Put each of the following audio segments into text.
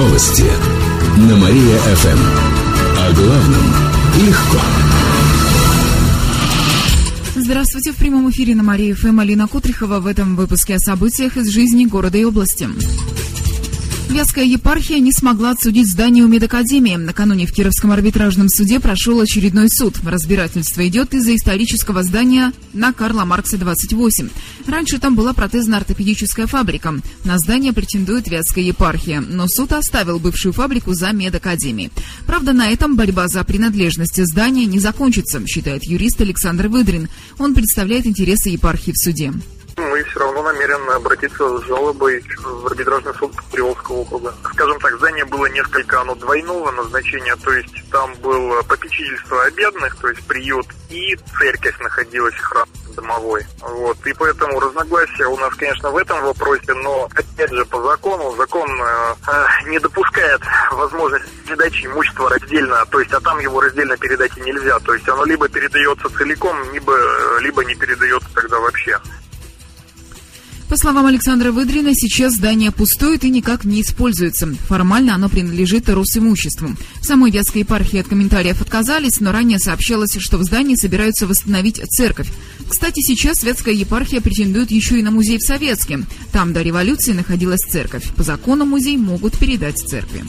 Новости на Мария-ФМ. О главном легко. Здравствуйте. В прямом эфире на Мария-ФМ Алина Котрихова в этом выпуске о событиях из жизни города и области. Вятская епархия не смогла отсудить здание у медакадемии. Накануне в Кировском арбитражном суде прошел очередной суд. Разбирательство идет из-за исторического здания на Карла Маркса 28. Раньше там была протезно-ортопедическая фабрика. На здание претендует Вятская епархия, но суд оставил бывшую фабрику за медакадемией. Правда, на этом борьба за принадлежность здания не закончится, считает юрист Александр Выдрин. Он представляет интересы епархии в суде мы все равно намерены обратиться с жалобой в арбитражный суд Приволжского округа. Скажем так, здание было несколько оно двойного назначения, то есть там было попечительство о бедных, то есть приют, и церковь находилась, храм домовой. Вот. И поэтому разногласия у нас, конечно, в этом вопросе, но, опять же, по закону, закон э, э, не допускает возможности передачи имущества раздельно, то есть, а там его раздельно передать и нельзя. То есть оно либо передается целиком, либо, либо не передается тогда вообще. По словам Александра Выдрина, сейчас здание пустует и никак не используется. Формально оно принадлежит Росимуществу. В самой Вятской епархии от комментариев отказались, но ранее сообщалось, что в здании собираются восстановить церковь. Кстати, сейчас Вятская епархия претендует еще и на музей в Советске. Там до революции находилась церковь. По закону музей могут передать церкви.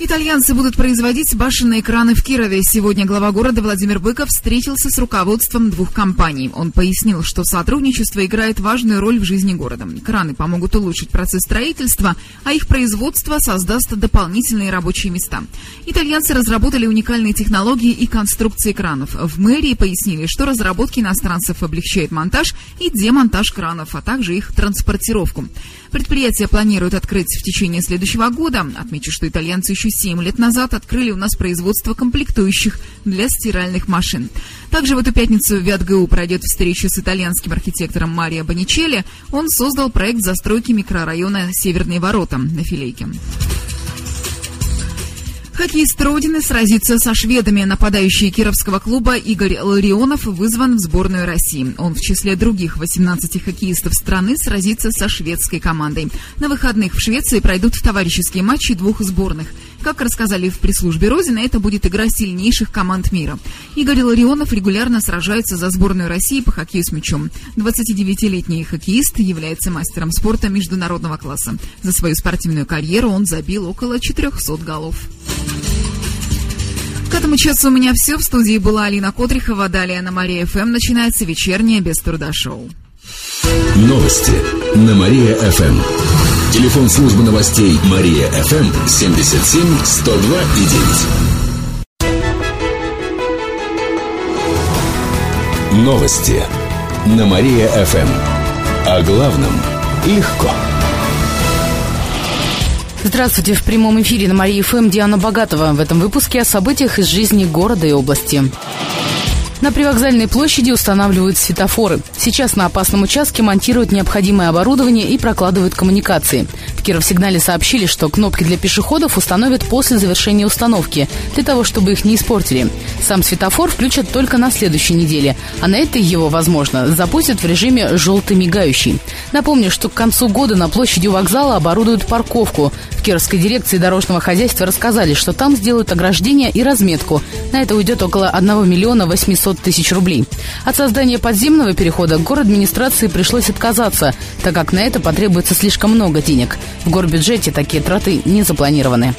Итальянцы будут производить башенные краны в Кирове. Сегодня глава города Владимир Быков встретился с руководством двух компаний. Он пояснил, что сотрудничество играет важную роль в жизни города. Краны помогут улучшить процесс строительства, а их производство создаст дополнительные рабочие места. Итальянцы разработали уникальные технологии и конструкции кранов. В мэрии пояснили, что разработки иностранцев облегчает монтаж и демонтаж кранов, а также их транспортировку. Предприятие планируют открыть в течение следующего года. Отмечу, что итальянцы еще 7 лет назад открыли у нас производство комплектующих для стиральных машин. Также в эту пятницу в ВятГУ пройдет встреча с итальянским архитектором Марио Боничелли. Он создал проект застройки микрорайона «Северные ворота» на Филейке. Хоккеист Родины сразится со шведами. Нападающий кировского клуба Игорь Ларионов вызван в сборную России. Он в числе других 18 хоккеистов страны сразится со шведской командой. На выходных в Швеции пройдут товарищеские матчи двух сборных. Как рассказали в пресс-службе Родины, это будет игра сильнейших команд мира. Игорь Ларионов регулярно сражается за сборную России по хоккею с мячом. 29-летний хоккеист является мастером спорта международного класса. За свою спортивную карьеру он забил около 400 голов. К этому часу у меня все. В студии была Алина Котрихова. Далее на Мария ФМ начинается вечернее без труда шоу. Новости на Мария ФМ. Телефон службы новостей Мария ФМ 77 102 и 9. Новости на Мария ФМ. О главном легко. Здравствуйте. В прямом эфире на Марии ФМ Диана Богатова. В этом выпуске о событиях из жизни города и области. На привокзальной площади устанавливают светофоры. Сейчас на опасном участке монтируют необходимое оборудование и прокладывают коммуникации. В Кировсигнале сообщили, что кнопки для пешеходов установят после завершения установки, для того, чтобы их не испортили. Сам светофор включат только на следующей неделе, а на этой его, возможно, запустят в режиме «желтый мигающий». Напомню, что к концу года на площади вокзала оборудуют парковку. Кировской дирекции дорожного хозяйства рассказали, что там сделают ограждение и разметку. На это уйдет около 1 миллиона 800 500 тысяч рублей. От создания подземного перехода город администрации пришлось отказаться, так как на это потребуется слишком много денег. В горбюджете такие траты не запланированы.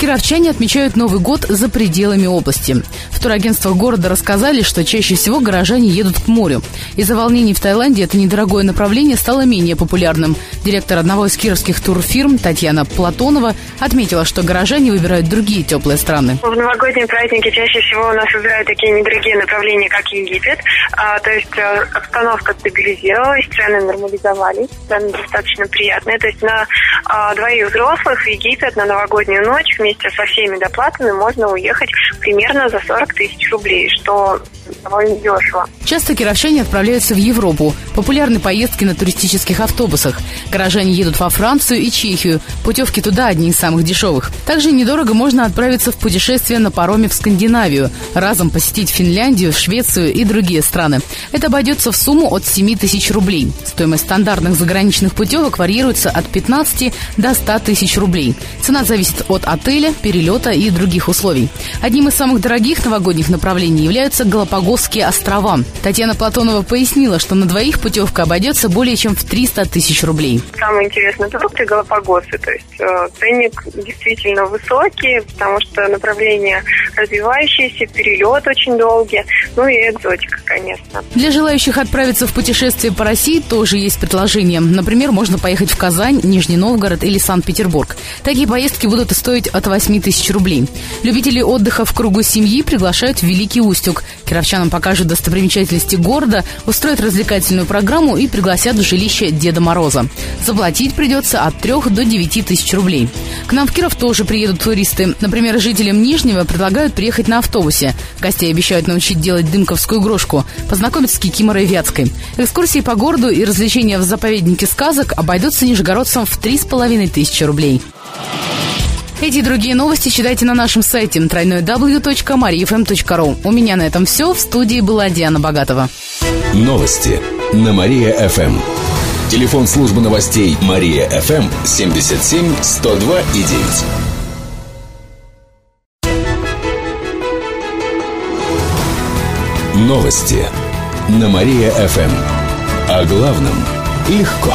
Кировчане отмечают Новый год за пределами области. В турагентствах города рассказали, что чаще всего горожане едут к морю. Из-за волнений в Таиланде это недорогое направление стало менее популярным. Директор одного из кировских турфирм Татьяна Платонова отметила, что горожане выбирают другие теплые страны. В новогодние праздники чаще всего у нас выбирают такие недорогие направления, как Египет. А, то есть а, обстановка стабилизировалась, цены нормализовались, цены достаточно приятные. То есть на а, двоих взрослых в Египет на новогоднюю ночь вместе со всеми доплатами можно уехать примерно за 40 тысяч рублей, что довольно дешево. Часто кировчане отправляются в Европу. Популярны поездки на туристических автобусах. Горожане едут во Францию и Чехию. Путевки туда одни из самых дешевых. Также недорого можно отправиться в путешествие на пароме в Скандинавию, разом посетить Финляндию, Швецию и другие страны. Это обойдется в сумму от 7 тысяч рублей. Стоимость стандартных заграничных путевок варьируется от 15 до 100 тысяч рублей. Цена зависит от отеля, перелета и других условий. Одним из самых дорогих новогодних направлений являются Галапагосские острова. Татьяна Платонова пояснила, что на двоих путевка обойдется более чем в 300 тысяч рублей. Самое интересное это и Галапагосы. То есть э, ценник действительно высокий, потому что направление развивающееся, перелет очень долгий, ну и экзотика, конечно. Для желающих отправиться в путешествие по России тоже есть предложения. Например, можно поехать в Казань, Нижний Новгород или Санкт-Петербург. Такие поездки будут стоить от 8 тысяч рублей. Любители отдыха в кругу семьи приглашают в Великий Устюг. Кировчанам покажут достопримечательности города, устроят развлекательную программу и пригласят в жилище Деда Мороза. Заплатить придется от 3 до 9 тысяч рублей. К нам в Киров тоже приедут туристы. Например, жителям Нижнего предлагают приехать на автобусе. Гостей обещают научить делать дымковскую игрушку, познакомить с Кикиморой Вятской. Экскурсии по городу и развлечения в заповеднике сказок обойдутся нижегородцам в 3,5 тысячи рублей. Эти и другие новости читайте на нашем сайте www.mariafm.ru. У меня на этом все. В студии была Диана Богатова. Новости на Мария-ФМ. Телефон службы новостей Мария-ФМ 77 102 и 9. Новости на Мария-ФМ. О главном легко.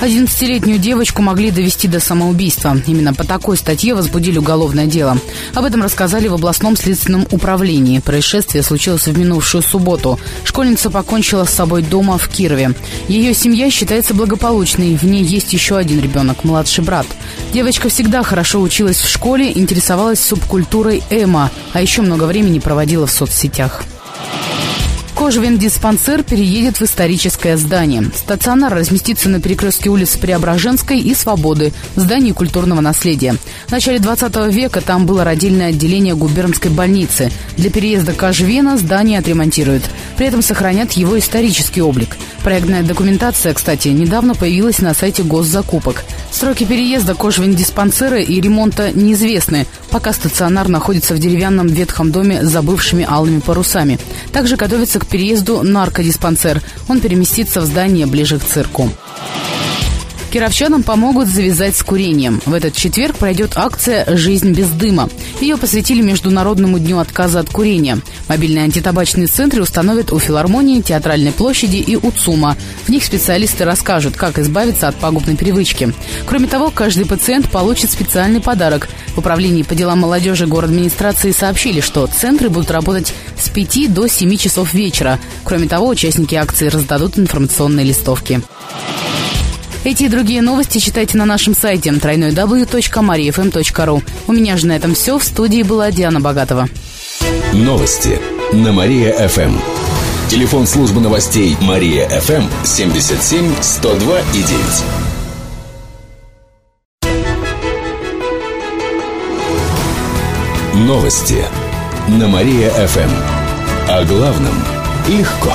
11-летнюю девочку могли довести до самоубийства. Именно по такой статье возбудили уголовное дело. Об этом рассказали в областном следственном управлении. Происшествие случилось в минувшую субботу. Школьница покончила с собой дома в Кирове. Ее семья считается благополучной. В ней есть еще один ребенок, младший брат. Девочка всегда хорошо училась в школе, интересовалась субкультурой эмо, а еще много времени проводила в соцсетях. Кожвен-диспансер переедет в историческое здание. Стационар разместится на перекрестке улиц Преображенской и Свободы, здании культурного наследия. В начале 20 века там было родильное отделение губернской больницы. Для переезда Кожвена здание отремонтируют. При этом сохранят его исторический облик. Проектная документация, кстати, недавно появилась на сайте госзакупок. Сроки переезда Кожвен-диспансера и ремонта неизвестны, пока стационар находится в деревянном ветхом доме с забывшими алыми парусами. Также готовится к переезду наркодиспансер. Он переместится в здание ближе к цирку. Кировчанам помогут завязать с курением. В этот четверг пройдет акция «Жизнь без дыма». Ее посвятили Международному дню отказа от курения. Мобильные антитабачные центры установят у филармонии, театральной площади и у ЦУМа. В них специалисты расскажут, как избавиться от пагубной привычки. Кроме того, каждый пациент получит специальный подарок. В управлении по делам молодежи город администрации сообщили, что центры будут работать с 5 до 7 часов вечера. Кроме того, участники акции раздадут информационные листовки. Эти и другие новости читайте на нашем сайте www.mariafm.ru. У меня же на этом все. В студии была Диана Богатова. Новости на Мария-ФМ. Телефон службы новостей Мария-ФМ 77 102 и 9. Новости на Мария-ФМ. О главном легко.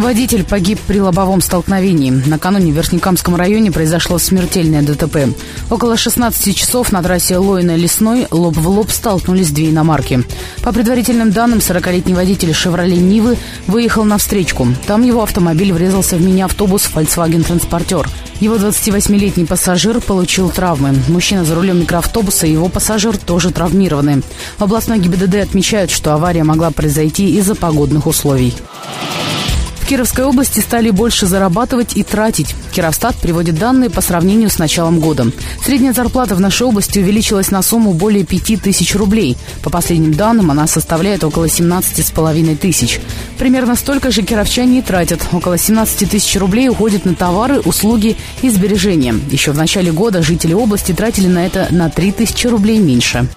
Водитель погиб при лобовом столкновении. Накануне в Верхнекамском районе произошло смертельное ДТП. Около 16 часов на трассе Лойна-Лесной лоб в лоб столкнулись две иномарки. По предварительным данным, 40-летний водитель «Шевроле Нивы» выехал на встречку. Там его автомобиль врезался в мини-автобус Volkswagen Транспортер. Его 28-летний пассажир получил травмы. Мужчина за рулем микроавтобуса и его пассажир тоже травмированы. В областной ГИБДД отмечают, что авария могла произойти из-за погодных условий. Кировской области стали больше зарабатывать и тратить. Кировстат приводит данные по сравнению с началом года. Средняя зарплата в нашей области увеличилась на сумму более 5 тысяч рублей. По последним данным, она составляет около 17,5 тысяч. Примерно столько же кировчане и тратят. Около 17 тысяч рублей уходит на товары, услуги и сбережения. Еще в начале года жители области тратили на это на 3 тысячи рублей меньше.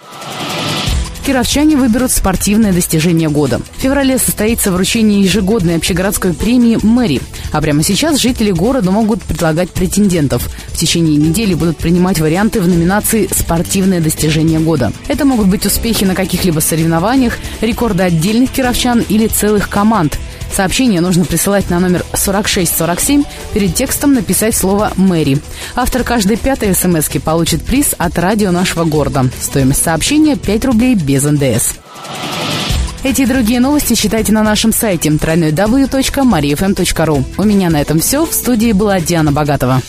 Кировчане выберут спортивное достижение года. В феврале состоится вручение ежегодной общегородской премии «Мэри». А прямо сейчас жители города могут предлагать претендентов. В течение недели будут принимать варианты в номинации «Спортивное достижение года». Это могут быть успехи на каких-либо соревнованиях, рекорды отдельных кировчан или целых команд – Сообщение нужно присылать на номер 4647, перед текстом написать слово «Мэри». Автор каждой пятой смс получит приз от радио нашего города. Стоимость сообщения 5 рублей без НДС. Эти и другие новости читайте на нашем сайте www.mariafm.ru. У меня на этом все. В студии была Диана Богатова.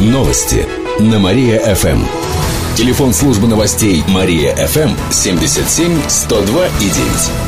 Новости на Мария-ФМ. Телефон службы новостей Мария-ФМ 77 102 и 9.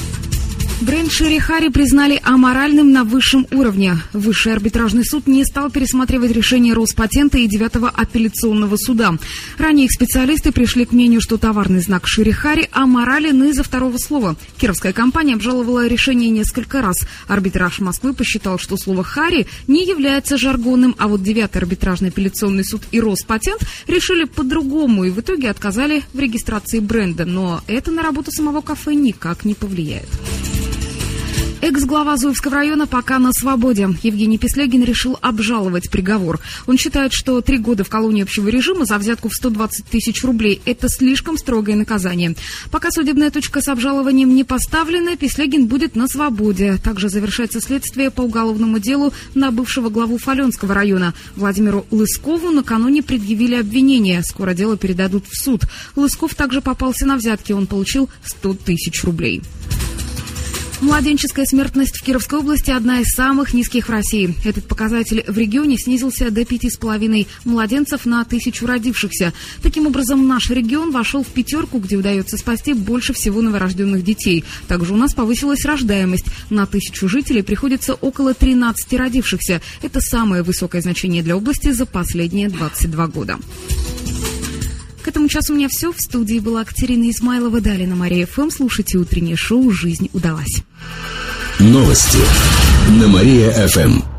Бренд Шерихари признали аморальным на высшем уровне. Высший арбитражный суд не стал пересматривать решение Роспатента и 9 апелляционного суда. Ранее их специалисты пришли к мнению, что товарный знак Шерихари аморален из-за второго слова. Кировская компания обжаловала решение несколько раз. Арбитраж Москвы посчитал, что слово «хари» не является жаргонным, а вот 9 арбитражный апелляционный суд и Роспатент решили по-другому и в итоге отказали в регистрации бренда. Но это на работу самого кафе никак не повлияет. Экс-глава Зуевского района пока на свободе. Евгений Песлегин решил обжаловать приговор. Он считает, что три года в колонии общего режима за взятку в 120 тысяч рублей – это слишком строгое наказание. Пока судебная точка с обжалованием не поставлена, Песлегин будет на свободе. Также завершается следствие по уголовному делу на бывшего главу Фаленского района. Владимиру Лыскову накануне предъявили обвинение. Скоро дело передадут в суд. Лысков также попался на взятки. Он получил 100 тысяч рублей. Младенческая смертность в Кировской области одна из самых низких в России. Этот показатель в регионе снизился до пяти с половиной младенцев на тысячу родившихся. Таким образом, наш регион вошел в пятерку, где удается спасти больше всего новорожденных детей. Также у нас повысилась рождаемость. На тысячу жителей приходится около 13 родившихся. Это самое высокое значение для области за последние 22 года. К этому часу у меня все. В студии была Катерина Измайлова. Далее на Мария ФМ. Слушайте утреннее шоу «Жизнь удалась». Новости на Мария-ФМ.